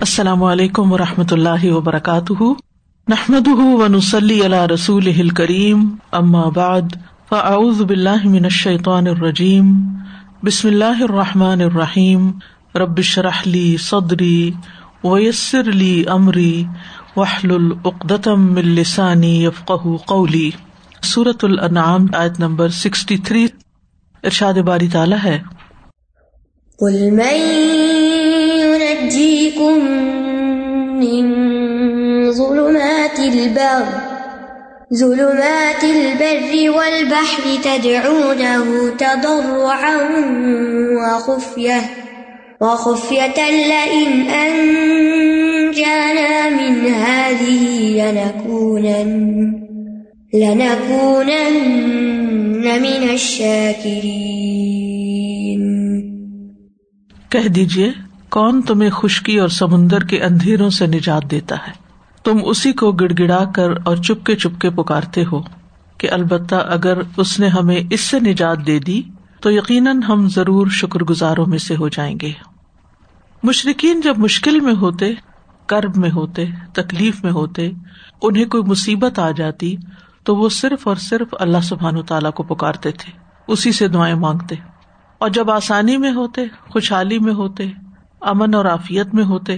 السلام علیکم و رحمۃ اللہ وبرکاتہ۔ نحمد ونسلی علیہ رسول کریم بعد، فاعوذ باللہ من الشیطان الرجیم، بسم اللہ الرحمٰن الرحیم۔ ربش رحلی صدری ویسر علی عمری وحل العقدم السانی یفق قولی۔ صورت الانعام، آیت نمبر سکسٹی تھری ارشاد باری تعالیٰ ہے۔ ينجيكم من من ظلمات البر ظلمات البر والبحر تدعونه تضرعا وخفية وخفية لئن أنجانا من هذه لنكونن لنكونن من الشاكرين کہہ دیجیے کون تمہیں خشکی اور سمندر کے اندھیروں سے نجات دیتا ہے؟ تم اسی کو گڑ گڑا کر اور چپکے چپکے پکارتے ہو کہ البتہ اگر اس نے ہمیں اس سے نجات دے دی، تو یقیناً ہم ضرور شکر گزاروں میں سے ہو جائیں گے۔ مشرقین جب مشکل میں ہوتے، کرب میں ہوتے، تکلیف میں ہوتے، انہیں کوئی مصیبت آ جاتی، تو وہ صرف اور صرف اللہ سبحان و تعالیٰ کو پکارتے تھے۔ اسی سے دعائیں مانگتے۔ اور جب آسانی میں ہوتے، خوشحالی میں ہوتے امن اور عافیت میں ہوتے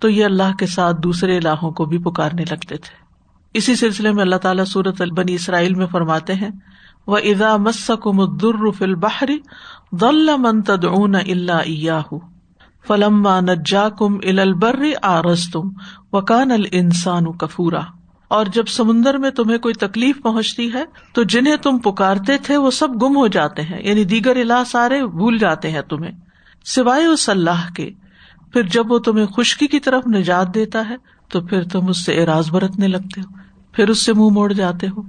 تو یہ اللہ کے ساتھ دوسرے الہوں کو بھی پکارنے لگتے تھے۔ اسی سلسلے میں اللہ تعالیٰ سورت البنی اسرائیل میں فرماتے ہیں وہ ادا مسکم فل بحری دل من تدعون اللہ فلم نجا کم البر آرز تم وکان السان کفورا اور جب سمندر میں تمہیں کوئی تکلیف پہنچتی ہے تو جنہیں تم پکارتے تھے وہ سب گم ہو جاتے ہیں یعنی دیگر الہ سارے بھول جاتے ہیں تمہیں۔ سوائے اس اللہ کے پھر جب وہ تمہیں خشکی کی طرف نجات دیتا ہے، تو پھر تم اس سے اراض برتنے لگتے ہو، پھر اس سے منہ موڑ جاتے ہو،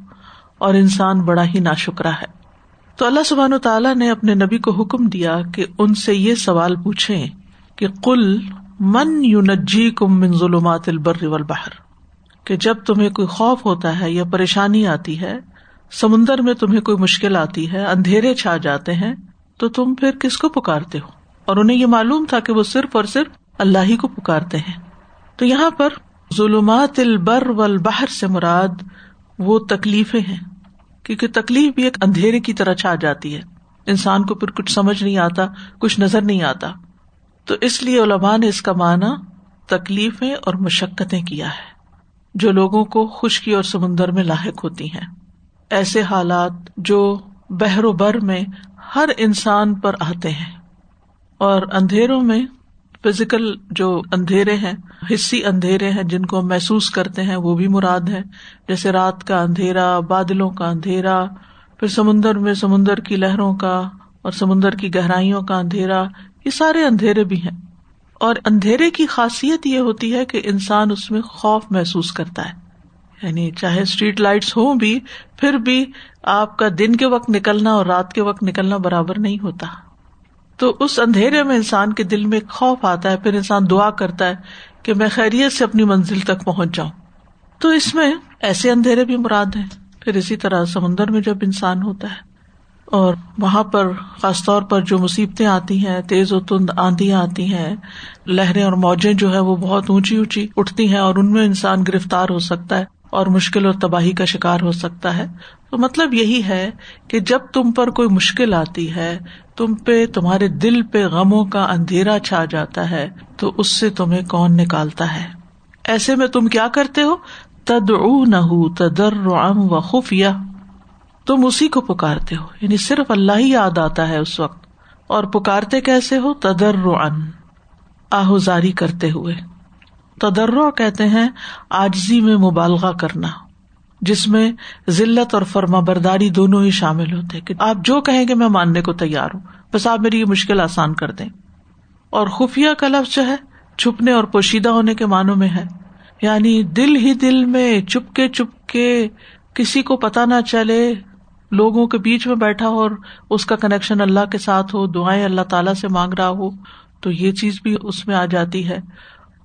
اور انسان بڑا ہی نا شکرا ہے۔ تو اللہ سبحان و تعالیٰ نے اپنے نبی کو حکم دیا کہ ان سے یہ سوال پوچھے کہ کل من یو نجی کم من ظلمات البر والبحر؟ کہ جب تمہیں کوئی خوف ہوتا ہے یا پریشانی آتی ہے، سمندر میں تمہیں کوئی مشکل آتی ہے، اندھیرے چھا جاتے ہیں، تو تم پھر کس کو پکارتے ہو؟ اور انہیں یہ معلوم تھا کہ وہ صرف اور صرف اللہ ہی کو پکارتے ہیں۔ تو یہاں پر ظلمات البر والبحر سے مراد وہ تکلیفیں ہیں، کیونکہ تکلیف بھی ایک اندھیرے کی طرح چھا جاتی ہے۔ انسان کو پھر کچھ سمجھ نہیں آتا، کچھ نظر نہیں آتا۔ تو اس لیے علماء نے اس کا معنی تکلیفیں اور مشقتیں کیا ہے، جو لوگوں کو خشکی اور سمندر میں لاحق ہوتی ہیں۔ ایسے حالات جو بحر و بر میں ہر انسان پر آتے ہیں اور اندھیروں میں فزیکل جو اندھیرے ہیں، حصی اندھیرے ہیں، جن کو ہم محسوس کرتے ہیں، وہ بھی مراد ہے جیسے رات کا اندھیرا، بادلوں کا اندھیرا، پھر سمندر میں سمندر کی لہروں کا اور سمندر کی گہرائیوں کا اندھیرا، یہ سارے اندھیرے بھی ہیں۔ اور اندھیرے کی خاصیت یہ ہوتی ہے کہ انسان اس میں خوف محسوس کرتا ہے۔ یعنی چاہے اسٹریٹ لائٹس ہوں بھی، پھر بھی آپ کا دن کے وقت نکلنا اور رات کے وقت نکلنا برابر نہیں ہوتا۔ تو اس اندھیرے میں انسان کے دل میں خوف آتا ہے، پھر انسان دعا کرتا ہے کہ میں خیریت سے اپنی منزل تک پہنچ جاؤں۔ تو اس میں ایسے اندھیرے بھی مراد ہیں۔ پھر اسی طرح سمندر میں جب انسان ہوتا ہے اور وہاں پر خاص طور پر جو مصیبتیں آتی ہیں، تیز و تند آندیاں آتی ہیں، لہریں اور موجیں جو ہے وہ بہت اونچی اونچی اٹھتی ہیں اور ان میں انسان گرفتار ہو سکتا ہے اور مشکل اور تباہی کا شکار ہو سکتا ہے۔ تو مطلب یہی ہے کہ جب تم پر کوئی مشکل آتی ہے تم پہ، تمہارے دل پہ غموں کا اندھیرا چھا جاتا ہے، تو اس سے تمہیں کون نکالتا ہے؟ ایسے میں تم کیا کرتے ہو؟ تد نہ تدر و خفیہ۔ تم اسی کو پکارتے ہو یعنی صرف اللہ ہی یاد آتا ہے اس وقت۔ اور پکارتے کیسے ہو؟ تدر آہوزاری کرتے ہوئے۔ تدرو کہتے ہیں، آجزی میں مبالغہ کرنا۔ جس میں ذلت اور فرما برداری دونوں ہی شامل ہوتے کہ آپ جو کہیں گے میں ماننے کو تیار ہوں۔ بس آپ میری یہ مشکل آسان کر دیں۔ اور خفیہ کا لفظ جو ہے، چھپنے اور پوشیدہ ہونے کے معنوں میں ہے۔ یعنی دل ہی دل میں چپ کے چپ کے کسی کو پتا نہ چلے، لوگوں کے بیچ میں بیٹھا اور اس کا کنیکشن اللہ کے ساتھ ہو، دعائیں اللہ تعالی سے مانگ رہا ہو، تو یہ چیز بھی اس میں آ جاتی ہے۔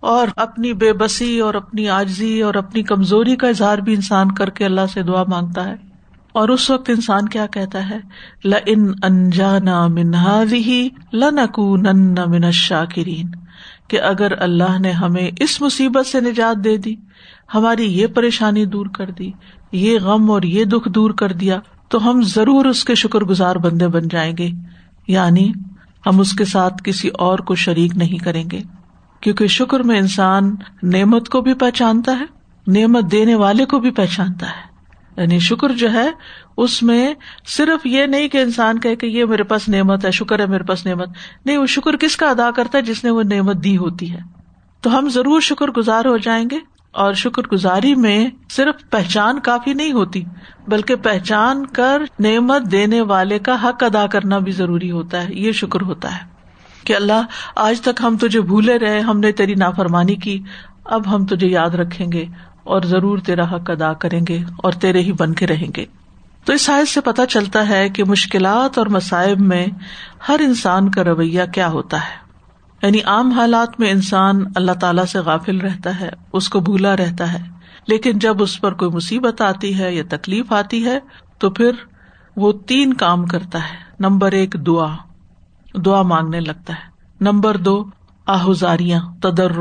اور اپنی بے بسی اور اپنی آجزی اور اپنی کمزوری کا اظہار بھی انسان کر کے اللہ سے دعا مانگتا ہے۔ اور اس وقت انسان کیا کہتا ہے؟ ل ان انجانا منہا لنکو نن من شاکرین کہ اگر اللہ نے ہمیں اس مصیبت سے نجات دے دی، ہماری یہ پریشانی دور کر دی، یہ غم اور یہ دکھ دور کر دیا، تو ہم ضرور اس کے شکر گزار بندے بن جائیں گے۔ یعنی ہم اس کے ساتھ کسی اور کو شریک نہیں کریں گے۔ کیونکہ شکر میں انسان نعمت کو بھی پہچانتا ہے، نعمت دینے والے کو بھی پہچانتا ہے۔ یعنی شکر جو ہے، اس میں صرف یہ نہیں کہ انسان کہ یہ میرے پاس نعمت ہے، شکر ہے میرے پاس نعمت۔ نہیں، وہ شکر کس کا ادا کرتا ہے؟ جس نے وہ نعمت دی ہوتی ہے۔ تو ہم ضرور شکر گزار ہو جائیں گے اور شکر گزاری میں صرف پہچان کافی نہیں ہوتی، بلکہ پہچان کر نعمت دینے والے کا حق ادا کرنا بھی ضروری ہوتا ہے، یہ شکر ہوتا ہے۔ کہ اللہ، آج تک ہم تجھے بھولے رہے، ہم نے تیری نافرمانی کی، اب ہم تجھے یاد رکھیں گے اور ضرور تیرا حق ادا کریں گے اور تیرے ہی بن کے رہیں گے۔ تو اس سائز سے پتہ چلتا ہے کہ مشکلات اور مصائب میں ہر انسان کا رویہ کیا ہوتا ہے۔ یعنی عام حالات میں انسان اللہ تعالی سے غافل رہتا ہے، اس کو بھولا رہتا ہے۔ لیکن جب اس پر کوئی مصیبت آتی ہے یا تکلیف آتی ہے، تو پھر وہ تین کام کرتا ہے۔ نمبر ایک، دعا۔ دعا مانگنے لگتا ہے۔ نمبر دو آہذاریاں تدر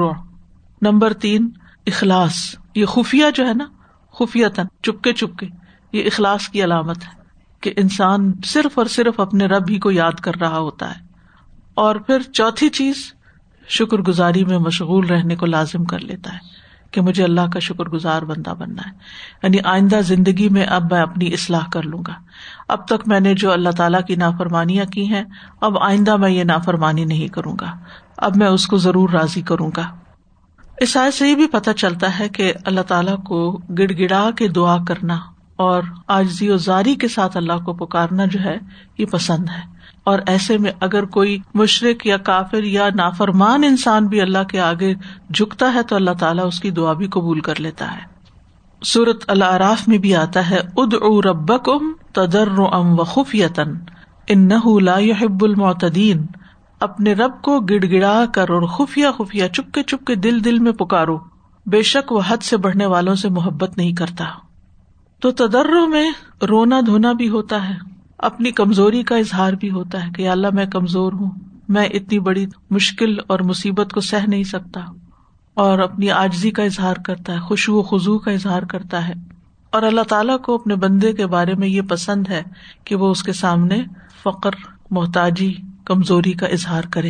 نمبر تین، اخلاص۔ یہ خفیہ جو ہے نا خفیہ تن چپکے چپکے، یہ اخلاص کی علامت ہے کہ انسان صرف اور صرف اپنے رب ہی کو یاد کر رہا ہوتا ہے۔ اور پھر چوتھی چیز شکر گزاری میں مشغول رہنے کو لازم کر لیتا ہے۔ کہ مجھے اللہ کا شکر گزار بندہ بننا ہے۔ یعنی آئندہ زندگی میں اب میں اپنی اصلاح کر لوں گا۔ اب تک میں نے جو اللہ تعالیٰ کی نافرمانیاں کی ہیں، اب آئندہ میں یہ نافرمانی نہیں کروں گا۔ اب میں اس کو ضرور راضی کروں گا۔ اس آئے سے یہ بھی پتہ چلتا ہے کہ اللہ تعالیٰ کو گڑ گڑا کے دعا کرنا اور آجزی و زاری کے ساتھ اللہ کو پکارنا جو ہے، یہ پسند ہے۔ اور ایسے میں اگر کوئی مشرق یا کافر یا نافرمان انسان بھی اللہ کے آگے جھکتا ہے تو اللہ تعالیٰ اس کی دعا بھی قبول کر لیتا ہے۔ سورت العراف میں بھی آتا ہے اد او رب کم تدر ام و خفیتن ان لا يحب المعتدین۔ اپنے رب کو گڑ گڑا کر اور خفیہ خفیہ چپ کے چپ کے دل دل میں پکارو۔ بے شک وہ حد سے بڑھنے والوں سے محبت نہیں کرتا۔ تو تدرو میں رونا دھونا بھی ہوتا ہے۔ اپنی کمزوری کا اظہار بھی ہوتا ہے کہ اللہ میں کمزور ہوں، میں اتنی بڑی مشکل اور مصیبت کو سہ نہیں سکتا۔ اور اپنی آجزی کا اظہار کرتا ہے خوشبو خزو کا اظہار کرتا ہے۔ اور اللہ تعالیٰ کو اپنے بندے کے بارے میں یہ پسند ہے کہ وہ اس کے سامنے فقر، محتاجی، کمزوری کا اظہار کرے۔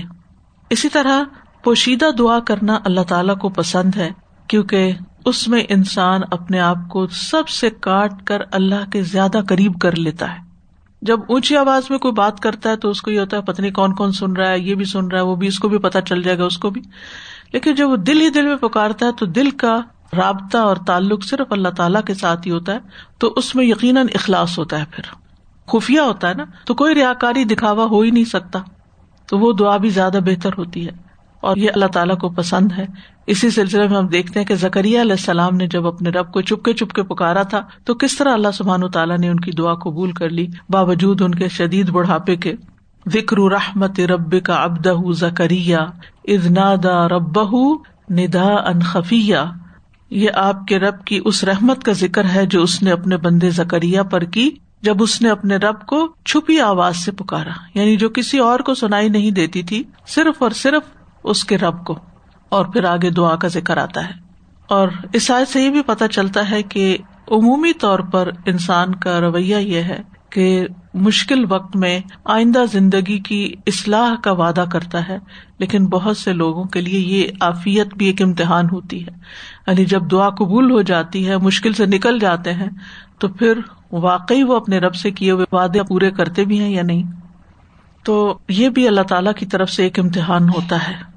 اسی طرح پوشیدہ دعا کرنا اللہ تعالیٰ کو پسند ہے، کیونکہ اس میں انسان اپنے آپ کو سب سے کاٹ کر اللہ کے زیادہ قریب کر لیتا ہے۔ جب اونچی آواز میں کوئی بات کرتا ہے تو اس کو یہ ہوتا ہے پتنی کون کون سن رہا ہے، یہ بھی سن رہا ہے، وہ بھی، اس کو بھی پتا چل جائے گا، اس کو بھی۔ لیکن جب وہ دل ہی دل میں پکارتا ہے تو دل کا رابطہ اور تعلق صرف اللہ تعالیٰ کے ساتھ ہی ہوتا ہے، تو اس میں یقیناً اخلاص ہوتا ہے پھر۔ خفیہ ہوتا ہے نا، تو کوئی ریا کاری دکھاوا ہو ہی نہیں سکتا، تو وہ دعا بھی زیادہ بہتر ہوتی ہے۔ اور یہ اللہ تعالیٰ کو پسند ہے۔ اسی سلسلے میں ہم دیکھتے ہیں کہ زکریہ علیہ السلام نے جب اپنے رب کو چپکے چپکے پکارا تھا، تو کس طرح اللہ سبحان و تعالیٰ نے ان کی دعا قبول کر لی؟ باوجود ان کے شدید بڑھاپے کے وکر رحمت رب کا ابدہ زکریہ ادنادا رب ندا ان خفیہ۔ یہ آپ کے رب کی اس رحمت کا ذکر ہے جو اس نے اپنے بندے زکریہ پر کی جب اس نے اپنے رب کو چھپی آواز سے پکارا۔ یعنی جو کسی اور کو سنائی نہیں دیتی تھی، صرف اور صرف اس کے رب کو اور پھر آگے دعا کا ذکر آتا ہے۔ اور اس سے یہ بھی پتا چلتا ہے کہ عمومی طور پر انسان کا رویہ یہ ہے کہ مشکل وقت میں آئندہ زندگی کی اصلاح کا وعدہ کرتا ہے، لیکن بہت سے لوگوں کے لیے یہ آفیت بھی ایک امتحان ہوتی ہے۔ یعنی جب دعا قبول ہو جاتی ہے، مشکل سے نکل جاتے ہیں، تو پھر واقعی وہ اپنے رب سے کیے ہوئے وعدے پورے کرتے بھی ہیں یا نہیں؟ تو یہ بھی اللہ تعالی کی طرف سے ایک امتحان ہوتا ہے۔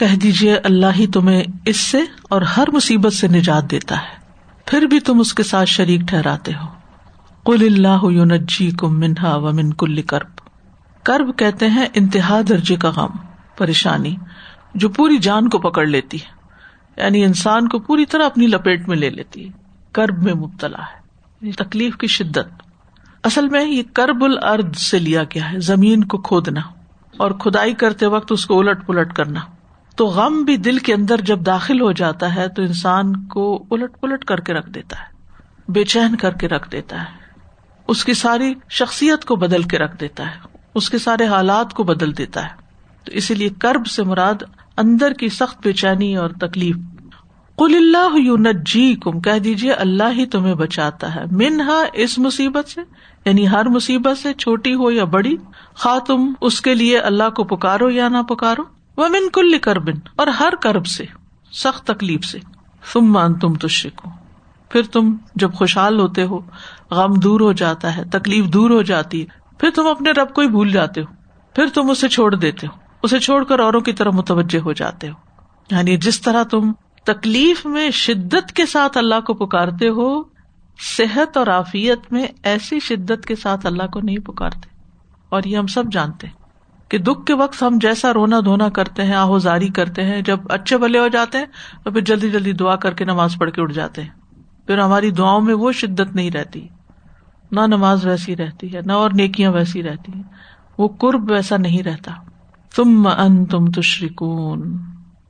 کہہ دیجیے اللہ ہی تمہیں اس سے اور ہر مصیبت سے نجات دیتا ہے۔ پھر بھی تم اس کے ساتھ شریک ٹھہراتے ہو۔ کل اللہ یونجی کم منہا و من کل کرب۔ کرب کہتے ہیں، انتہا درجے کا غم، پریشانی، جو پوری جان کو پکڑ لیتی ہے۔ یعنی انسان کو پوری طرح اپنی لپیٹ میں لے لیتی ہے۔ کرب میں مبتلا ہے۔ یعنی تکلیف کی شدت۔ اصل میں یہ کرب الرد سے لیا گیا ہے۔ زمین کو کھودنا اور کھدائی کرتے وقت اس کو الٹ پلٹ کرنا۔ تو غم بھی دل کے اندر جب داخل ہو جاتا ہے تو انسان کو الٹ پلٹ کر کے رکھ دیتا ہے، بے چین کر کے رکھ دیتا ہے۔ اس کی ساری شخصیت کو بدل کے رکھ دیتا ہے، اس کے سارے حالات کو بدل دیتا ہے۔ تو اسی لیے کرب سے مراد اندر کی سخت بے چینی اور تکلیف۔ کل اللہ جی کم کہہ دیجیے اللہ ہی تمہیں بچاتا ہے۔ منہا اس مصیبت سے یعنی ہر مصیبت سے، چھوٹی ہو یا بڑی خا تم اس کے لیے اللہ کو پکارو یا نہ پکارو۔ وہ من کل کربن اور ہر کرب سے، سخت تکلیف سے۔ تم مان تم تشرک ہو پھر تم جب خوشحال ہوتے ہو، غم دور ہو جاتا ہے، تکلیف دور ہو جاتی ہے، پھر تم اپنے رب کو ہی بھول جاتے ہو۔ پھر تم اسے چھوڑ دیتے ہو۔ اسے چھوڑ کر اوروں کی طرف متوجہ ہو جاتے ہو۔ یعنی جس طرح تم تکلیف میں شدت کے ساتھ اللہ کو پکارتے ہو، صحت اور عافیت میں ایسی شدت کے ساتھ اللہ کو نہیں پکارتے۔ اور یہ ہم سب جانتے ہیں۔ کہ دکھ کے وقت ہم جیسا رونا دھونا کرتے ہیں آہوزاری کرتے ہیں، جب اچھے بلے ہو جاتے ہیں، تو پھر جلدی جلدی دعا کر کے نماز پڑھ کے اٹھ جاتے ہیں۔ پھر ہماری دعاؤں میں وہ شدت نہیں رہتی۔ نہ نماز ویسی رہتی ہے، نہ اور نیکیاں ویسی رہتی ہیں۔ وہ قرب ویسا نہیں رہتا۔ تم ان تم تشریکون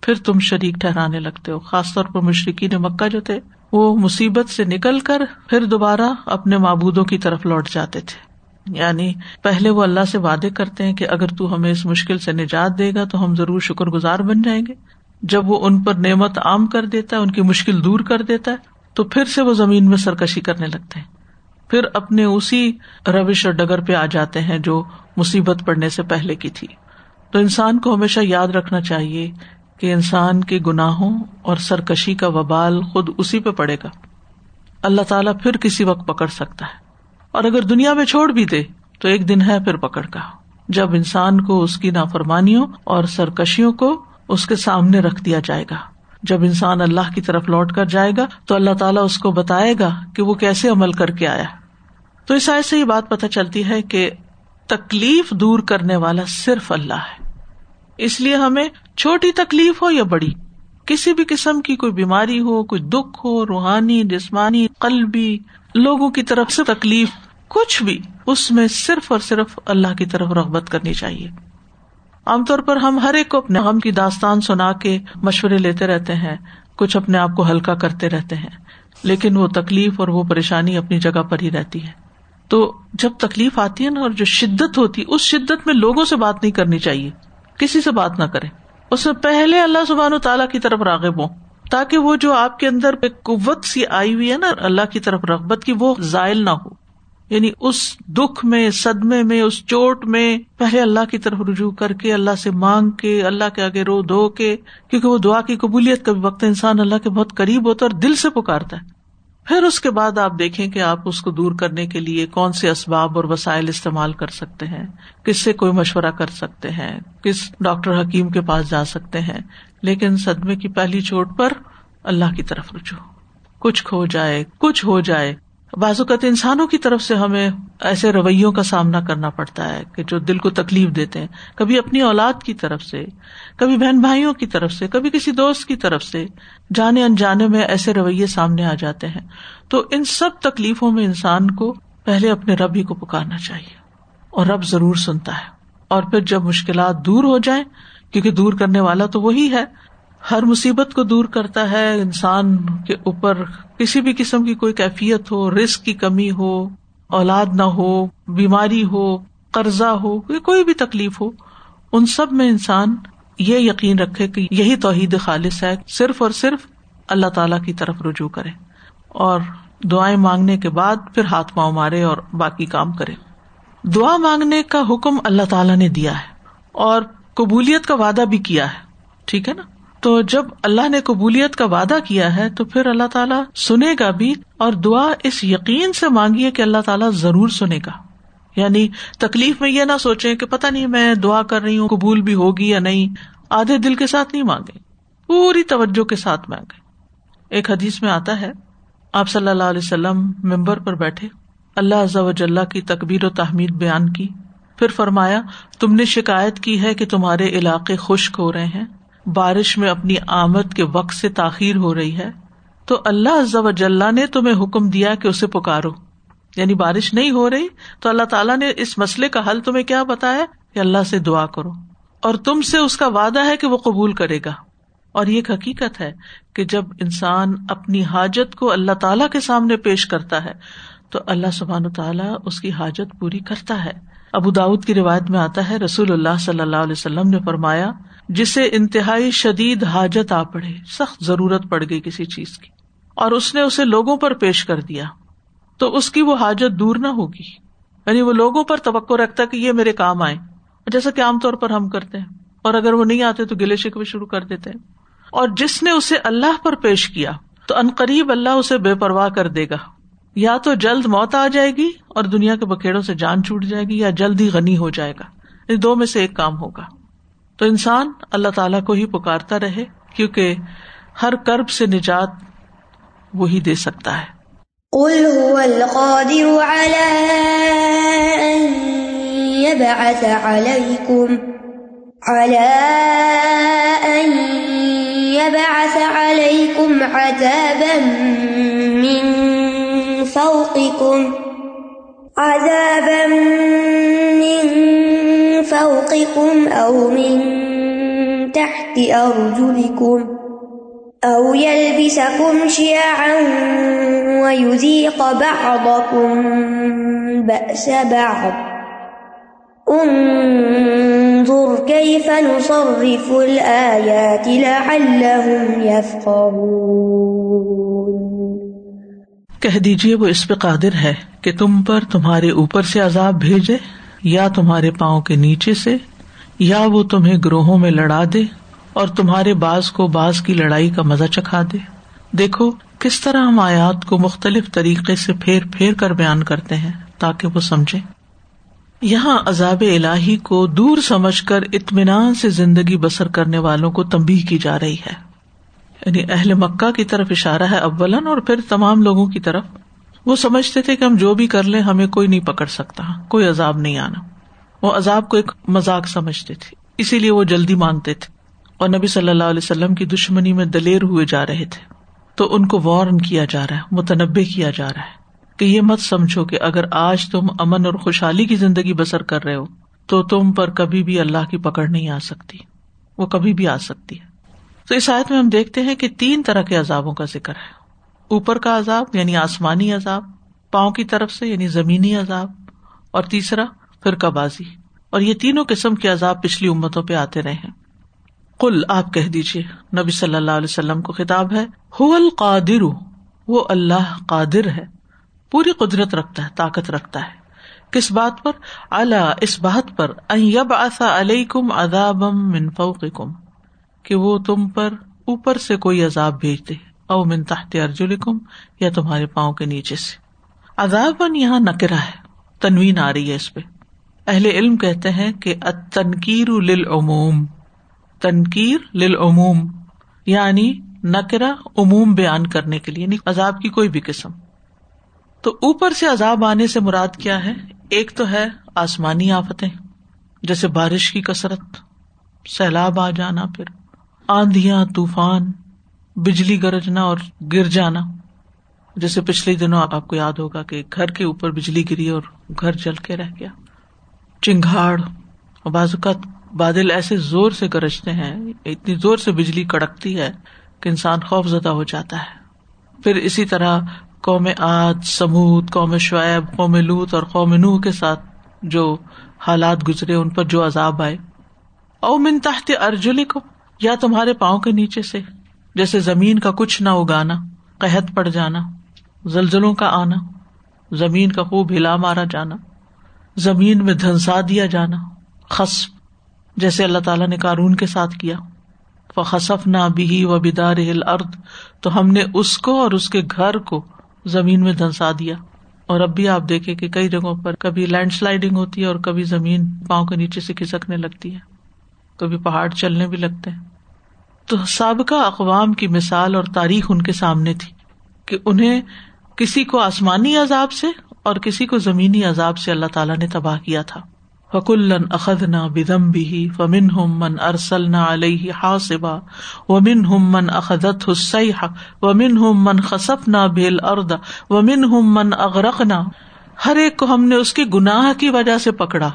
پھر تم شریک ٹھہرانے لگتے ہو۔ خاص طور پر مشرقی نے مکہ جو تھے، وہ مصیبت سے نکل کر پھر دوبارہ اپنے معبودوں کی طرف لوٹ جاتے تھے۔ یعنی پہلے وہ اللہ سے وعدے کرتے ہیں کہ اگر تو ہمیں اس مشکل سے نجات دے گا تو ہم ضرور شکر گزار بن جائیں گے۔ جب وہ ان پر نعمت عام کر دیتا ہے، ان کی مشکل دور کر دیتا ہے، تو پھر سے وہ زمین میں سرکشی کرنے لگتے ہیں۔ پھر اپنے اسی روش اور ڈگر پہ آ جاتے ہیں جو مصیبت پڑنے سے پہلے کی تھی۔ تو انسان کو ہمیشہ یاد رکھنا چاہیے کہ انسان کے گناہوں اور سرکشی کا وبال خود اسی پہ پڑے گا۔ اللہ تعالیٰ پھر کسی وقت پکڑ سکتا ہے۔ اور اگر دنیا میں چھوڑ بھی دے، تو ایک دن ہے پھر پکڑ کا۔ جب انسان کو اس کی نافرمانیوں اور سرکشیوں کو اس کے سامنے رکھ دیا جائے گا، جب انسان اللہ کی طرف لوٹ کر جائے گا، تو اللہ تعالیٰ اس کو بتائے گا کہ وہ کیسے عمل کر کے آیا۔ تو اس آئے سے یہ بات پتہ چلتی ہے کہ تکلیف دور کرنے والا صرف اللہ ہے۔ اس لیے ہمیں چھوٹی تکلیف ہو یا بڑی کسی بھی قسم کی کوئی بیماری ہو، کوئی دکھ ہو، روحانی، جسمانی، قلبی، لوگوں کی طرف سے تکلیف، کچھ بھی، اس میں صرف اور صرف اللہ کی طرف رغبت کرنی چاہیے۔ عام طور پر ہم ہر ایک کو اپنے غم کی داستان سنا کے مشورے لیتے رہتے ہیں، کچھ اپنے آپ کو ہلکا کرتے رہتے ہیں، لیکن وہ تکلیف اور وہ پریشانی اپنی جگہ پر ہی رہتی ہے۔ تو جب تکلیف آتی ہے نا اور جو شدت ہوتی ہے اس شدت میں لوگوں سے بات نہیں کرنی چاہیے، کسی سے بات نہ کرے اس میں پہلے اللہ سبحان و تعالیٰ کی طرف راغب ہوں۔ تاکہ وہ جو آپ کے اندر ایک قوت سی آئی ہوئی ہے نا اللہ کی طرف رغبت کی، وہ ضائل نہ ہو۔ یعنی اس دکھ میں، صدمے میں، اس چوٹ میں پہلے اللہ کی طرف رجوع کر کے، اللہ سے مانگ کے، اللہ کے آگے رو دھو کے، کیونکہ وہ دعا کی قبولیت کا بھی وقت انسان اللہ کے بہت قریب ہوتا ہے اور دل سے پکارتا ہے۔ پھر اس کے بعد آپ دیکھیں کہ آپ اس کو دور کرنے کے لیے کون سے اسباب اور وسائل استعمال کر سکتے ہیں، کس سے کوئی مشورہ کر سکتے ہیں، کس ڈاکٹر حکیم کے پاس جا سکتے ہیں۔ لیکن صدمے کی پہلی چوٹ پر اللہ کی طرف رجوع۔ کچھ کھو جائے، کچھ ہو جائے۔ اوقات انسانوں کی طرف سے ہمیں ایسے رویوں کا سامنا کرنا پڑتا ہے کہ جو دل کو تکلیف دیتے ہیں۔ کبھی اپنی اولاد کی طرف سے، کبھی بہن بھائیوں کی طرف سے، کبھی کسی دوست کی طرف سے جانے انجانے میں ایسے رویے سامنے آ جاتے ہیں۔ تو ان سب تکلیفوں میں انسان کو پہلے اپنے رب ہی کو پکارنا چاہیے اور رب ضرور سنتا ہے۔ اور پھر جب مشکلات دور ہو جائیں، کیونکہ دور کرنے والا تو وہی ہے ہر مصیبت کو دور کرتا ہے، انسان کے اوپر کسی بھی قسم کی کوئی کیفیت ہو رسک کی کمی ہو، اولاد نہ ہو، بیماری ہو، قرضہ ہو کوئی بھی تکلیف ہو، ان سب میں انسان یہ یقین رکھے کہ یہی توحید خالص ہے، صرف اور صرف اللہ تعالی کی طرف رجوع کرے اور دعائیں مانگنے کے بعد پھر ہاتھ پاؤں مارے اور باقی کام کرے۔ دعا مانگنے کا حکم اللہ تعالیٰ نے دیا ہے اور قبولیت کا وعدہ بھی کیا ہے۔ ٹھیک ہے نا؟ تو جب اللہ نے قبولیت کا وعدہ کیا ہے تو پھر اللہ تعالیٰ سنے گا بھی اور دعا اس یقین سے مانگیے کہ اللہ تعالیٰ ضرور سنے گا۔ یعنی تکلیف میں یہ نہ سوچے کہ پتا نہیں میں دعا کر رہی ہوں، قبول بھی ہوگی یا نہیں۔ آدھے دل کے ساتھ نہیں مانگے۔ پوری توجہ کے ساتھ مانگے۔ ایک حدیث میں آتا ہے، آپ صلی اللہ علیہ وسلم ممبر پر بیٹھے، اللہ وجاللہ کی تقبیر و تحمید بیان کی۔ پھر فرمایا، تم نے شکایت کی ہے کہ تمہارے علاقے خشک ہو رہے ہیں۔ بارش میں اپنی آمد کے وقت سے تاخیر ہو رہی ہے، تو اللہ جل نے تمہیں حکم دیا کہ اسے پکارو۔ یعنی بارش نہیں ہو رہی، تو اللہ تعالیٰ نے اس مسئلے کا حل تمہیں کیا بتایا کہ اللہ سے دعا کرو۔ اور تم سے اس کا وعدہ ہے کہ وہ قبول کرے گا۔ اور یہ ایک حقیقت ہے کہ جب انسان اپنی حاجت کو اللہ تعالی کے سامنے پیش کرتا ہے، تو اللہ سبحان تعالیٰ اس کی حاجت پوری کرتا ہے۔ ابو داود کی روایت میں آتا ہے، رسول اللہ صلی اللہ علیہ وسلم نے فرمایا جسے انتہائی شدید حاجت آ پڑے، سخت ضرورت پڑ گئی کسی چیز کی۔ اور اس نے اسے لوگوں پر پیش کر دیا۔ تو اس کی وہ حاجت دور نہ ہوگی۔ یعنی وہ لوگوں پر توقع رکھتا کہ یہ میرے کام آئے۔ جیسا کہ عام طور پر ہم کرتے ہیں۔ اور اگر وہ نہیں آتے تو گلے شکوے شروع کر دیتے ہیں۔ اور جس نے اسے اللہ پر پیش کیا، تو عنقریب اللہ اسے بے پرواہ کر دے گا۔ یا تو جلد موت آ جائے گی اور دنیا کے بکیڑوں سے جان چھوٹ جائے گی، یا جلد ہی غنی ہو جائے گا۔ ان دو میں سے ایک کام ہوگا۔ تو انسان اللہ تعالیٰ کو ہی پکارتا رہے، کیونکہ ہر کرب سے نجات وہی دے سکتا ہے۔ قل هو القادر على أن يبعث عليكم، على أن يبعث عليكم عذابا من فوقكم، عذابا من فوقكم أو من تحت أرجلكم أو يلبسكم شيعا ويذيق بعضكم بأس بعض انظر كيف نصرف الآيات لعلهم يفقهون کہہ دیجیے وہ اس پہ قادر ہے کہ تم پر تمہارے اوپر سے عذاب بھیجے۔ یا تمہارے پاؤں کے نیچے سے، یا وہ تمہیں گروہوں میں لڑا دے اور تمہارے باز کو باز کی لڑائی کا مزہ چکھا دے۔ دیکھو کس طرح ہم آیات کو مختلف طریقے سے پھیر پھیر کر بیان کرتے ہیں تاکہ وہ سمجھے یہاں عذاب الہی کو دور سمجھ کر اطمینان سے زندگی بسر کرنے والوں کو تمبی کی جا رہی ہے۔ یعنی اہل مکہ کی طرف اشارہ ہے اولن اور پھر تمام لوگوں کی طرف۔ وہ سمجھتے تھے کہ ہم جو بھی کر لیں، ہمیں کوئی نہیں پکڑ سکتا، کوئی عذاب نہیں آنا۔ وہ عذاب کو ایک مزاق سمجھتے تھے، اسی لیے وہ جلدی مانگتے تھے۔ اور نبی صلی اللہ علیہ وسلم کی دشمنی میں دلیر ہوئے جا رہے تھے۔ تو ان کو وارن کیا جا رہا ہے متنوع کیا جا رہا ہے کہ یہ مت سمجھو کہ اگر آج تم امن اور خوشحالی کی زندگی بسر کر رہے ہو، تو تم پر کبھی بھی اللہ کی پکڑ نہیں آ سکتی۔ وہ کبھی بھی آ سکتی ہے۔ تو اس آیت میں ہم دیکھتے ہیں کہ تین طرح کے عذابوں کا ذکر ہے۔ اوپر کا عذاب یعنی آسمانی عذاب، پاؤں کی طرف سے یعنی زمینی عذاب، اور تیسرا، فرقہ بازی۔ اور یہ تینوں قسم کے عذاب پچھلی امتوں پہ آتے رہے ہیں۔ کل آپ کہہ دیجیے نبی صلی اللہ علیہ وسلم کو خطاب ہے القادر، وہ اللہ قادر ہے۔ پوری قدرت رکھتا ہے، طاقت رکھتا ہے۔ کس بات پر؟ اللہ اس بات پر۔ علیہ کم اداب کم کہ وہ تم پر اوپر سے کوئی عذاب بھیج دے۔ او من تحت ارجلکم، یا تمہارے پاؤں کے نیچے سے۔ عذاب یہاں نکرا ہے، تنوین آ رہی ہے اس پہ۔ اہل علم کہتے ہیں کہ تنقیر للعموم تنقیر للعموم یعنی نکرا عموم بیان کرنے کے لیے یعنی عذاب کی کوئی بھی قسم۔ تو اوپر سے عذاب آنے سے مراد کیا ہے؟ ایک تو ہے آسمانی آفتیں، جیسے بارش کی کثرت، سیلاب آ جانا پھر آندیاں طوفان بجلی گرجنا اور گر جانا۔ جیسے پچھلے دنوں آپ کو یاد ہوگا کہ گھر کے اوپر بجلی گری اور گھر جل کے رہ گیا۔ چنگاڑ اور اوقات بادل ایسے زور سے گرجتے ہیں، اتنی زور سے بجلی کڑکتی ہے کہ انسان خوف زدہ ہو جاتا ہے۔ پھر اسی طرح قوم آد سمود، قوم شعیب، قوم لوت اور قوم نوح کے ساتھ جو حالات گزرے، ان پر جو عذاب آئے۔ او من تحت ارجلی کو یا تمہارے پاؤں کے نیچے سے۔ جیسے زمین کا کچھ نہ اگانا، قحط پڑ جانا، زلزلوں کا آنا، زمین کا خوب ہلا مارا جانا، زمین میں دھنسا دیا جانا، خصب، جیسے اللہ تعالیٰ نے کارون کے ساتھ کیا۔ فصف نہ بھی و بدار ارد تو ہم نے اس کو اور اس کے گھر کو زمین میں دھنسا دیا۔ اور اب بھی آپ دیکھے کہ کئی جگہوں پر کبھی لینڈ سلائڈنگ ہوتی ہے اور کبھی زمین پاؤں کے نیچے سے کھسکنے لگتی ہے۔ کبھی پہاڑ چلنے بھی لگتے ہیں۔ تو سابقہ اقوام کی مثال اور تاریخ ان کے سامنے تھی کہ انہیں کسی کو آسمانی عذاب سے اور کسی کو زمینی عذاب سے اللہ تعالیٰ نے تباہ کیا تھا۔ فکلن اخدنا بدم بھی فمن ہم من ارسلنا علیہ حاصبا ومن ہم من اخدت حسیح ومن ہم من خسفنا بھیل اردا ومن ہم من اغرقنا ہر ایک کو ہم نے اس کی گناہ کی وجہ سے پکڑا۔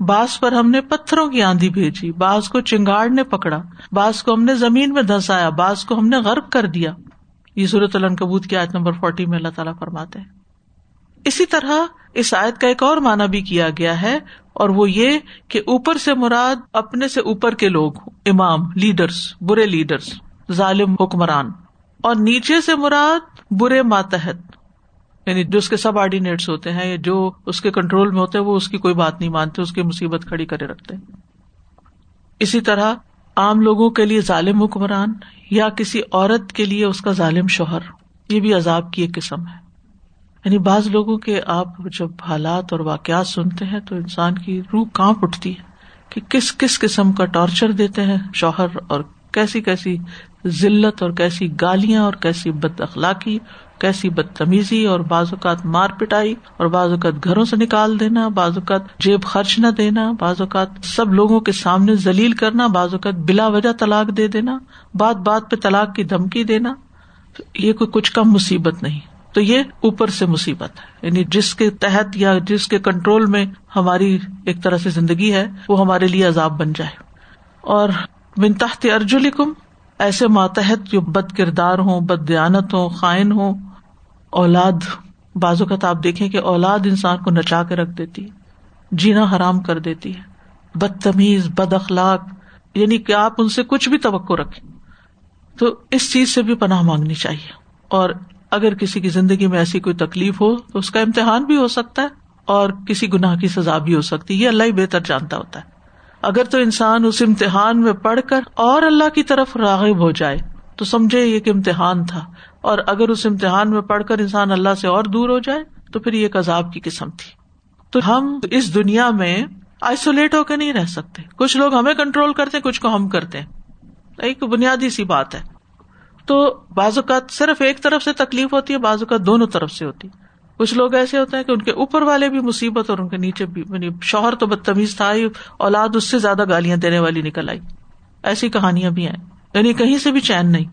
بعض پر ہم نے پتھروں کی آندھی بھیجی بعض کو چنگاڑ نے پکڑا بعض کو ہم نے زمین میں دھسایا بعض کو ہم نے غرب کر دیا۔ یہ صورت کبوت کی آیت نمبر فورٹی میں اللہ تعالیٰ فرماتے ہیں۔ اسی طرح اس آیت کا ایک اور معنی بھی کیا گیا ہے، اور وہ یہ کہ اوپر سے مراد اپنے سے اوپر کے لوگ امام لیڈرس برے لیڈرس ظالم، حکمران۔ اور نیچے سے مراد برے ماتحت۔ یعنی جو اس کے سب آرڈینیٹس ہوتے ہیں جو اس کے کنٹرول میں ہوتے ہیں، وہ اس کی کوئی بات نہیں مانتے، اس کی مصیبت کھڑی کرے رکھتے اسی طرح عام لوگوں کے لیے ظالم حکمران یا کسی عورت کے لیے اس کا ظالم شوہر، یہ بھی عذاب کی ایک قسم ہے۔ یعنی بعض لوگوں کے آپ جب حالات اور واقعات سنتے ہیں تو انسان کی روح کانپ اٹھتی ہے کہ کس کس قسم کا ٹارچر دیتے ہیں شوہر اور کیسی کیسی ذلت اور کیسی گالیاں اور کیسی بد اخلاقی کیسی بدتمیزی اور بعض اوقات مار پٹائی اور بعض اوقات گھروں سے نکال دینا، بعض اوقات جیب خرچ نہ دینا، بعض اوقات سب لوگوں کے سامنے ذلیل کرنا، بعض اوقات بلا وجہ طلاق دے دینا، بات بات پہ طلاق کی دھمکی دینا، یہ کوئی کچھ کم مصیبت نہیں۔ تو یہ اوپر سے مصیبت ہے۔ یعنی جس کے تحت یا جس کے کنٹرول میں ہماری ایک طرح سے زندگی ہے، وہ ہمارے لیے عذاب بن جائے۔ اور بن تحت ارجلکم، ایسے ماتحت جو بد کردار ہوں، بد دیانت ہوں، خائن ہوں اولاد بازو کا آپ دیکھیں کہ اولاد انسان کو نچا کے رکھ دیتی ہے، جینا حرام کر دیتی ہے، بدتمیز بد اخلاق یعنی کہ آپ ان سے کچھ بھی توقع رکھیں۔ تو اس چیز سے بھی پناہ مانگنی چاہیے۔ اور اگر کسی کی زندگی میں ایسی کوئی تکلیف ہو، تو اس کا امتحان بھی ہو سکتا ہے اور کسی گناہ کی سزا بھی ہو سکتی ہے۔ یہ اللہ ہی بہتر جانتا ہوتا ہے۔ اگر تو انسان اس امتحان میں پڑھ کر اور اللہ کی طرف راغب ہو جائے تو سمجھے یہ امتحان تھا اور اگر اس امتحان میں پڑھ کر انسان اللہ سے اور دور ہو جائے تو پھر یہ ایک عذاب کی قسم تھی۔ تو ہم اس دنیا میں آئسولیٹ ہو کے نہیں رہ سکتے۔ کچھ لوگ ہمیں کنٹرول کرتے ہیں، کچھ کو ہم کرتے ہیں۔ ایک بنیادی سی بات ہے۔ تو بعض اوقات صرف ایک طرف سے تکلیف ہوتی ہے، بعض اوقات دونوں طرف سے ہوتی۔ کچھ لوگ ایسے ہوتے ہیں کہ ان کے اوپر والے بھی مصیبت اور ان کے نیچے بھی یعنی شوہر تو بدتمیز تھا ہی، اولاد اس سے زیادہ گالیاں دینے والی نکل آئی۔ ایسی کہانیاں بھی ہیں۔ یعنی کہیں سے بھی چین نہیں۔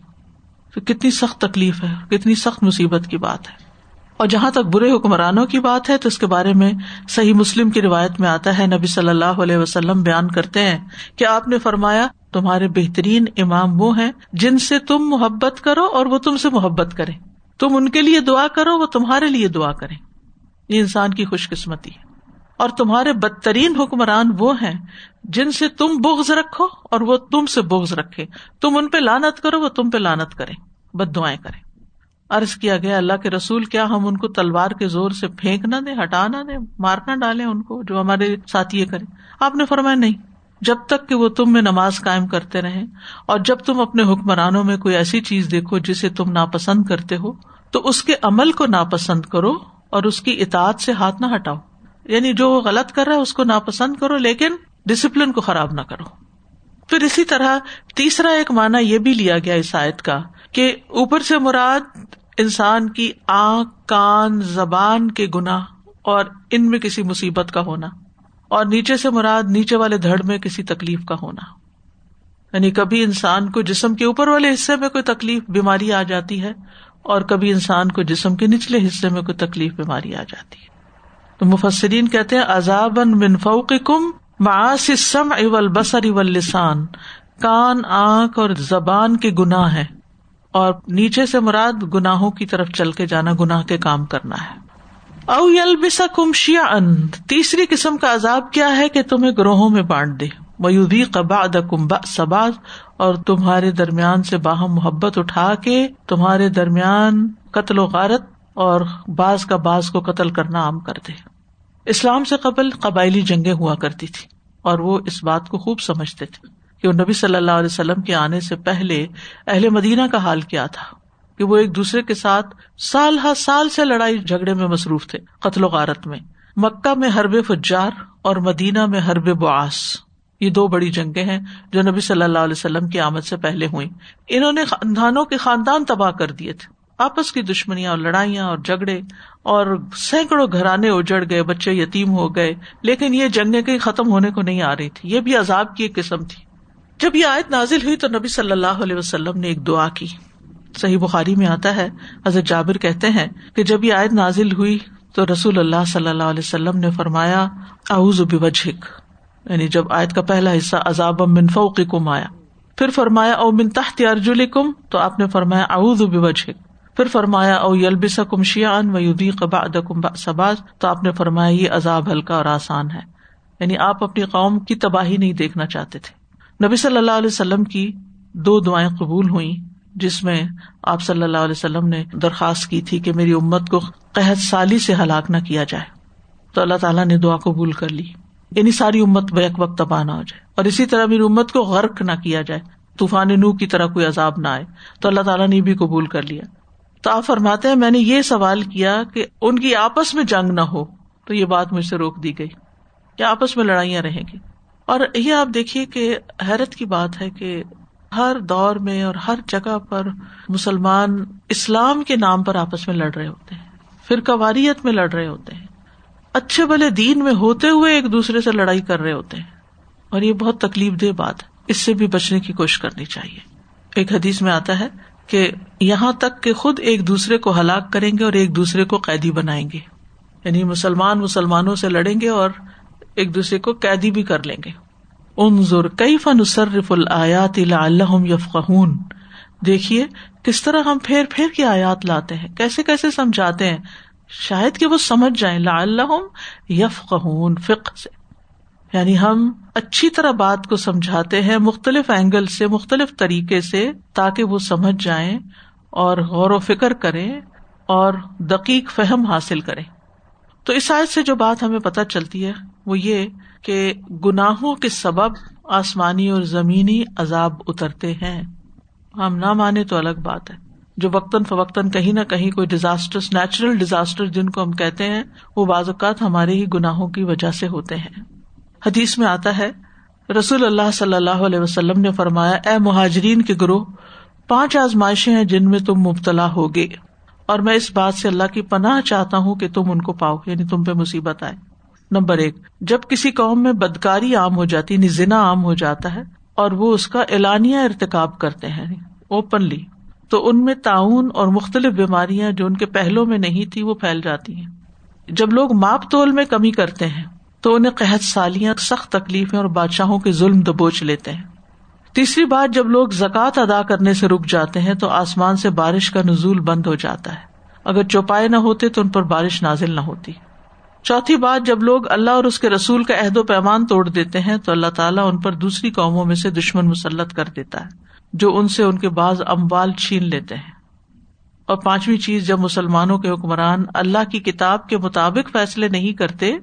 تو کتنی سخت تکلیف ہے، کتنی سخت مصیبت کی بات ہے۔ اور جہاں تک برے حکمرانوں کی بات ہے، تو اس کے بارے میں صحیح مسلم کی روایت میں آتا ہے، نبی صلی اللہ علیہ وسلم بیان کرتے ہیں کہ آپ نے فرمایا، تمہارے بہترین امام وہ ہیں جن سے تم محبت کرو اور وہ تم سے محبت کرے تم ان کے لیے دعا کرو، وہ تمہارے لیے دعا کرے یہ انسان کی خوش قسمتی ہے۔ اور تمہارے بدترین حکمران وہ ہیں جن سے تم بغض رکھو اور وہ تم سے بغض رکھے۔ تم ان پہ لانت کرو، وہ تم پہ لانت کرے بد دعائیں کرے ارض کیا گیا، اللہ کے رسول، کیا ہم ان کو تلوار کے زور سے پھینک نہ دیں، ہٹا نہ دیں مارنا ڈالے ان کو جو ہمارے ساتھ یہ آپ نے فرمایا، نہیں۔ جب تک کہ وہ تم میں نماز قائم کرتے رہے اور جب تم اپنے حکمرانوں میں کوئی ایسی چیز دیکھو جسے تم ناپسند کرتے ہو، تو اس کے عمل کو ناپسند کرو اور اس کی اطاعت سے ہاتھ نہ ہٹاؤ۔ یعنی جو وہ غلط کر رہا ہے اس کو ناپسند کرو، لیکن ڈسپلن کو خراب نہ کرو۔ پھر اسی طرح تیسرا ایک مانا یہ بھی لیا گیا اس آیت کا کہ اوپر سے مراد انسان کی آنکھ، کان، زبان کے گنا اور ان میں کسی مصیبت کا ہونا اور نیچے سے مراد نیچے والے دھڑ میں کسی تکلیف کا ہونا۔ یعنی کبھی انسان کو جسم کے اوپر والے حصے میں کوئی تکلیف، بیماری آ جاتی ہے اور کبھی انسان کو جسم کے نچلے حصے میں کوئی تکلیف، بیماری آ جاتی ہے۔ تو مفسرین کہتے ہیں عذاب بن فوق کم معاسم اول بسر اول لسان کان، آنکھ اور زبان کے گناہ ہے اور نیچے سے مراد گناہوں کی طرف چل کے جانا، گناہ کے کام کرنا ہے۔ او یل بسا کم شیا ان تیسری قسم کا عذاب کیا ہے کہ تمہیں گروہوں میں بانٹ دے۔ میودی قبا کمبا سباز اور تمہارے درمیان سے باہم محبت اٹھا کے تمہارے درمیان قتل و غارت اور بعض کا بعض کو قتل کرنا عام کر دے۔ اسلام سے قبل قبائلی جنگیں ہوا کرتی تھی اور وہ اس بات کو خوب سمجھتے تھے کہ وہ نبی صلی اللہ علیہ وسلم کے آنے سے پہلے اہل مدینہ کا حال کیا تھا، کہ وہ ایک دوسرے کے ساتھ سال ہر سال سے لڑائی جھگڑے میں مصروف تھے، قتل و غارت میں۔ مکہ میں حرب فجار اور مدینہ میں حرب باس یہ دو بڑی جنگیں ہیں جو نبی صلی اللہ علیہ وسلم کی آمد سے پہلے ہوئی انہوں نے خاندانوں کے خاندان تباہ کر دیے تھے۔ آپس کی دشمنیاں اور لڑائیاں اور جھگڑے اور سینکڑوں گھرانے اجڑ گئے، بچے یتیم ہو گئے، لیکن یہ جنگیں کہیں ختم ہونے کو نہیں آ رہی تھی۔ یہ بھی عذاب کی ایک قسم تھی۔ جب یہ آیت نازل ہوئی تو نبی صلی اللہ علیہ وسلم نے ایک دعا کی۔ صحیح بخاری میں آتا ہے، حضرت جابر کہتے ہیں کہ جب یہ آیت نازل ہوئی تو رسول اللہ صلی اللہ علیہ وسلم نے فرمایا، اعوذ بوجہک یعنی جب آیت کا پہلا حصہ عذاب من فوقکم آیا۔ پھر فرمایا، او من تحت ارجلکم تو آپ نے فرمایا، اعوذ بوجہک پھر فرمایا، او یلبسکم شیعا و یذیق بعدکم باس بعض. تو آپ نے فرمایا، یہ عذاب ہلکا اور آسان ہے. یعنی آپ اپنی قوم کی تباہی نہیں دیکھنا چاہتے تھے۔ نبی صلی اللہ علیہ وسلم کی دو دعائیں قبول ہوئی جس میں آپ صلی اللہ علیہ وسلم نے درخواست کی تھی کہ میری امت کو قحط سالی سے ہلاک نہ کیا جائے۔ تو اللہ تعالیٰ نے دعا قبول کر لی۔ یعنی ساری امت بیک وقت تباہ نہ ہو جائے۔ اور اسی طرح میری امت کو غرق نہ کیا جائے۔ طوفان نو کی طرح کوئی عذاب نہ آئے۔ تو اللہ تعالیٰ نے بھی قبول کر لیا۔ تو آپ فرماتے ہیں، میں نے یہ سوال کیا کہ ان کی آپس میں جنگ نہ ہو، تو یہ بات مجھ سے روک دی گئی۔ کیا آپس میں لڑائیاں رہیں گی؟ اور یہ آپ دیکھیے کہ حیرت کی بات ہے کہ ہر دور میں اور ہر جگہ پر مسلمان اسلام کے نام پر آپس میں لڑ رہے ہوتے ہیں فرقہ واریت میں لڑ رہے ہوتے ہیں۔ اچھے بھلے دین میں ہوتے ہوئے ایک دوسرے سے لڑائی کر رہے ہوتے ہیں۔ اور یہ بہت تکلیف دہ بات ہے۔ اس سے بھی بچنے کی کوشش کرنی چاہیے۔ ایک حدیث میں آتا ہے کہ یہاں تک کہ خود ایک دوسرے کو ہلاک کریں گے اور ایک دوسرے کو قیدی بنائیں گے۔ یعنی مسلمان مسلمانوں سے لڑیں گے اور ایک دوسرے کو قیدی بھی کر لیں گے۔ انظر کئی فن صرف الآیات اللہ یفقون دیکھیے کس طرح ہم پھیر پھیر کی آیات لاتے ہیں۔ کیسے کیسے سمجھاتے ہیں؟ شاید کہ وہ سمجھ جائیں۔ لا اللہ یفقون فک سے۔ یعنی ہم اچھی طرح بات کو سمجھاتے ہیں مختلف اینگل سے، مختلف طریقے سے، تاکہ وہ سمجھ جائیں اور غور و فکر کریں اور دقیق فہم حاصل کریں۔ تو اس آیت سے جو بات ہمیں پتہ چلتی ہے، وہ یہ کہ گناہوں کے سبب آسمانی اور زمینی عذاب اترتے ہیں۔ ہم نہ مانے تو الگ بات ہے۔ جو وقتاً فوقتاً کہیں نہ کہیں کوئی ڈیزاسٹر نیچرل ڈیزاسٹر جن کو ہم کہتے ہیں، وہ بعض اوقات ہمارے ہی گناہوں کی وجہ سے ہوتے ہیں۔ حدیث میں آتا ہے، رسول اللہ صلی اللہ علیہ وسلم نے فرمایا، اے مہاجرین کے گروہ، پانچ آزمائشیں ہیں جن میں تم مبتلا ہوگے، اور میں اس بات سے اللہ کی پناہ چاہتا ہوں کہ تم ان کو پاؤ یعنی تم پہ مصیبت آئے۔ نمبر ایک، جب کسی قوم میں بدکاری عام ہو جاتی یعنی زنا عام ہو جاتا ہے، اور وہ اس کا اعلانیہ ارتقاب کرتے ہیں یعنی اوپنلی تو ان میں تعاون اور مختلف بیماریاں جو ان کے پہلو میں نہیں تھی وہ پھیل جاتی ہیں۔ جب لوگ ماپ تول میں کمی کرتے ہیں تو انہیں قحط سالیاں، سخت تکلیفیں اور بادشاہوں کے ظلم دبوچ لیتے ہیں۔ تیسری بات، جب لوگ زکوٰۃ ادا کرنے سے رک جاتے ہیں تو آسمان سے بارش کا نزول بند ہو جاتا ہے۔ اگر چوپائے نہ ہوتے تو ان پر بارش نازل نہ ہوتی۔ چوتھی بات، جب لوگ اللہ اور اس کے رسول کا عہد و پیمان توڑ دیتے ہیں تو اللہ تعالیٰ ان پر دوسری قوموں میں سے دشمن مسلط کر دیتا ہے، جو ان سے ان کے بعض اموال چھین لیتے ہیں۔ اور پانچویں چیز، جب مسلمانوں کے حکمران اللہ کی کتاب کے مطابق فیصلے نہیں کرتے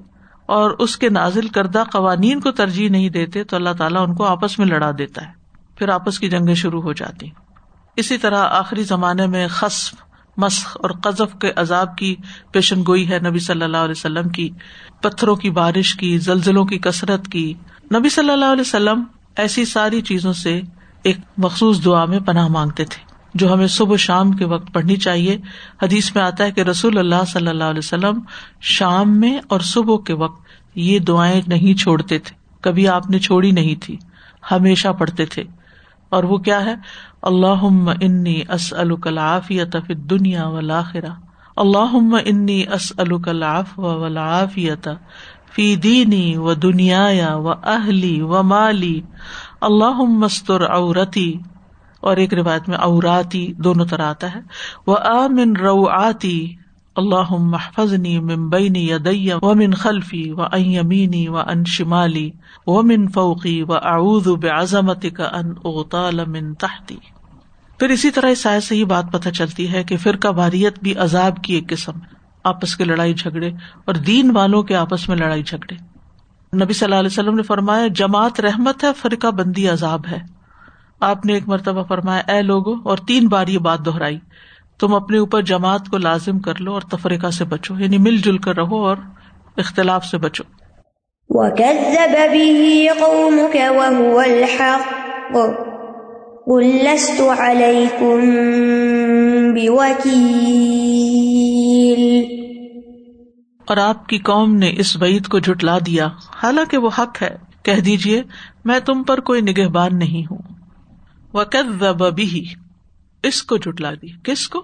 اور اس کے نازل کردہ قوانین کو ترجیح نہیں دیتے تو اللہ تعالیٰ ان کو آپس میں لڑا دیتا ہے۔ پھر آپس کی جنگیں شروع ہو جاتی۔ اسی طرح آخری زمانے میں خصف مسخ اور قذف کے عذاب کی پیشن گوئی ہے نبی صلی اللہ علیہ وسلم کی۔ پتھروں کی بارش کی، زلزلوں کی کثرت کی۔ نبی صلی اللہ علیہ وسلم ایسی ساری چیزوں سے ایک مخصوص دعا میں پناہ مانگتے تھے۔ جو ہمیں صبح شام کے وقت پڑھنی چاہیے۔ حدیث میں آتا ہے کہ رسول اللہ صلی اللہ علیہ وسلم شام میں اور صبح کے وقت یہ دعائیں نہیں چھوڑتے تھے۔ کبھی آپ نے چھوڑی نہیں تھی، ہمیشہ پڑھتے تھے۔ اور وہ کیا ہے؟ اللہ انی اس الکلافیت فی دنیا ولاخرا اللہ انی اس الکلاف ولافیت فی دینی و دنیا و اہلی و مالی۔ اللہ مستر عورتی۔ اور ایک روایت میں اوراتی دونوں طرح آتا ہے۔ وہ امن رو آتی اللہ محفظنی ممبئی یدیہ و من خلفی و امینی و ان شمالی و من فوقی و اعوذ بعظمت کا ان اغتال من تحتی پھر اسی طرح اس سے ہی بات پتہ چلتی ہے کہ فرقہ واریت بھی عذاب کی ایک قسم ہے۔ آپس کے لڑائی جھگڑے اور دین والوں کے آپس میں لڑائی جھگڑے۔ نبی صلی اللہ علیہ وسلم نے فرمایا، جماعت رحمت ہے، فرقہ بندی عذاب ہے۔ آپ نے ایک مرتبہ فرمایا اے لوگو اور تین بار یہ بات دہرائی تم اپنے اوپر جماعت کو لازم کر لو اور تفریقہ سے بچو یعنی مل جل کر رہو اور اختلاف سے بچو. اور آپ کی قوم نے اس وعید کو جٹلا دیا حالانکہ وہ حق ہے کہہ دیجیے میں تم پر کوئی نگہبان نہیں ہوں۔ وہ اس کو جٹلا دی۔ کس کو؟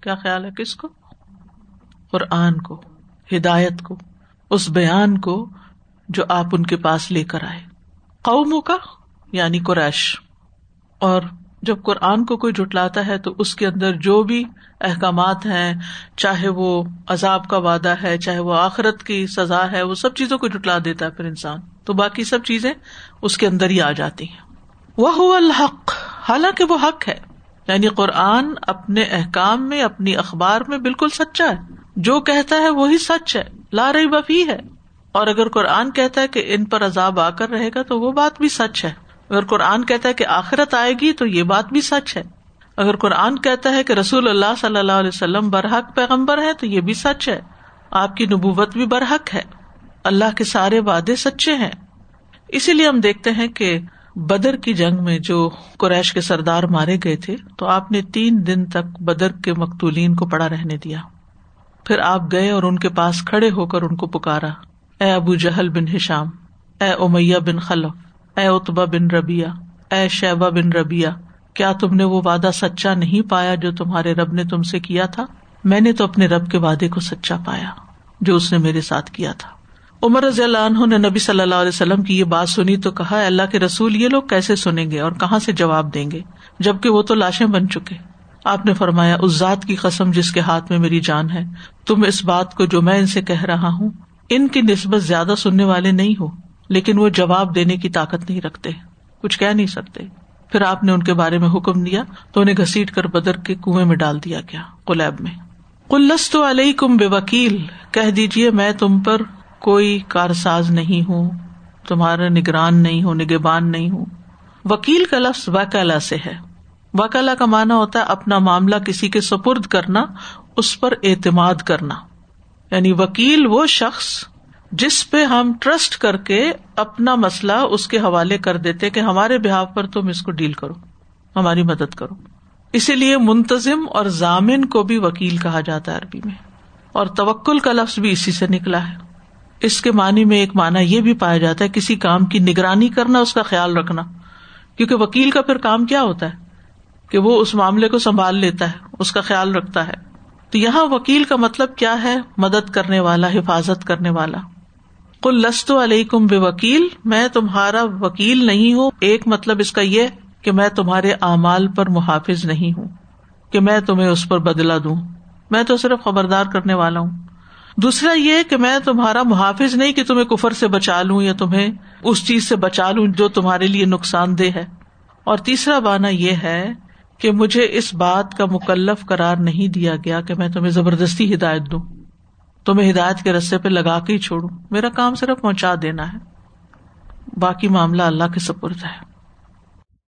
کیا خیال ہے کس کو؟ قرآن کو، ہدایت کو، اس بیان کو جو آپ ان کے پاس لے کر آئے۔ قوموں کا یعنی قریش۔ اور جب قرآن کو کوئی جٹلاتا ہے تو اس کے اندر جو بھی احکامات ہیں، چاہے وہ عذاب کا وعدہ ہے، چاہے وہ آخرت کی سزا ہے، وہ سب چیزوں کو جٹلا دیتا ہے پھر انسان۔ تو باقی سب چیزیں اس کے اندر ہی آ جاتی ہیں۔ وہ الحق، حالانکہ وہ حق ہے۔ یعنی قرآن اپنے احکام میں، اپنی اخبار میں بالکل سچا ہے۔ جو کہتا ہے وہی سچ ہے، لا رہی بفی ہے۔ اور اگر قرآن کہتا ہے کہ ان پر عذاب آ کر رہے گا، تو وہ بات بھی سچ ہے۔ اگر قرآن کہتا ہے کہ آخرت آئے گی، تو یہ بات بھی سچ ہے۔ اگر قرآن کہتا ہے کہ رسول اللہ صلی اللہ علیہ وسلم برحق پیغمبر ہے تو یہ بھی سچ ہے۔ آپ کی نبوت بھی برحق ہے۔ اللہ کے سارے وعدے سچے ہیں۔ اسی لیے ہم دیکھتے ہیں کہ بدر کی جنگ میں جو قریش کے سردار مارے گئے تھے، تو آپ نے تین دن تک بدر کے مقتولین کو پڑا رہنے دیا۔ پھر آپ گئے اور ان کے پاس کھڑے ہو کر ان کو پکارا۔ اے ابو جہل بن ہشام، اے امیہ بن خلف، اے اتبا بن ربیا اے شیبا بن ربیا کیا تم نے وہ وعدہ سچا نہیں پایا جو تمہارے رب نے تم سے کیا تھا؟ میں نے تو اپنے رب کے وعدے کو سچا پایا، جو اس نے میرے ساتھ کیا تھا۔ عمر رضی اللہ عنہ نے نبی صلی اللہ علیہ وسلم کی یہ بات سنی تو کہا اللہ کے رسول، یہ لوگ کیسے سنیں گے اور کہاں سے جواب دیں گے؟ جبکہ وہ تو لاشیں بن چکے۔ آپ نے فرمایا، اس ذات کی قسم جس کے ہاتھ میں میری جان ہے، تم اس بات کو جو میں ان سے کہہ رہا ہوں، ان کی نسبت زیادہ سننے والے نہیں ہو، لیکن وہ جواب دینے کی طاقت نہیں رکھتے، کچھ کہہ نہیں سکتے۔ پھر آپ نے ان کے بارے میں حکم دیا تو انہیں گسیٹ کر بدر کے کنویں میں ڈال دیا گیا کلیب میں۔ کلس تو علیہ کم بے وکیل کہہ دیجیے میں تم پر کوئی کارساز نہیں ہوں، تمہارا نگران نہیں ہوں نگبان نہیں ہوں۔ وکیل کا لفظ وکلا سے ہے۔ وکلا کا مانا ہوتا ہے اپنا معاملہ کسی کے سپرد کرنا، اس پر اعتماد کرنا۔ یعنی وکیل وہ شخص جس پہ ہم ٹرسٹ کر کے اپنا مسئلہ اس کے حوالے کر دیتے کہ ہمارے بہاو پر تم اس کو ڈیل کرو، ہماری مدد کرو۔ اسی لیے منتظم اور ضامن کو بھی وکیل کہا جاتا ہے عربی میں۔ اور توکل کا لفظ بھی اسی سے نکلا ہے۔ اس کے معنی میں ایک معنی یہ بھی پایا جاتا ہے کسی کام کی نگرانی کرنا، اس کا خیال رکھنا۔ کیونکہ وکیل کا پھر کام کیا ہوتا ہے؟ کہ وہ اس معاملے کو سنبھال لیتا ہے، اس کا خیال رکھتا ہے۔ تو یہاں وکیل کا مطلب کیا ہے؟ مدد کرنے والا، حفاظت کرنے والا۔ کل لست علیہ کم بے وکیل میں تمہارا وکیل نہیں ہوں۔ ایک مطلب اس کا یہ کہ میں تمہارے اعمال پر محافظ نہیں ہوں، کہ میں تمہیں اس پر بدلا دوں۔ میں تو صرف خبردار کرنے والا ہوں۔ دوسرا یہ کہ میں تمہارا محافظ نہیں کہ تمہیں کفر سے بچا لوں یا تمہیں اس چیز سے بچا لوں جو تمہارے لیے نقصان دہ ہے۔ اور تیسرا بانا یہ ہے کہ مجھے اس بات کا مکلف قرار نہیں دیا گیا کہ میں تمہیں زبردستی ہدایت دوں۔ تمہیں ہدایت کے رستے پہ لگا کے ہی چھوڑوں۔ میرا کام صرف پہنچا دینا ہے۔ باقی معاملہ اللہ کے سپرد ہے۔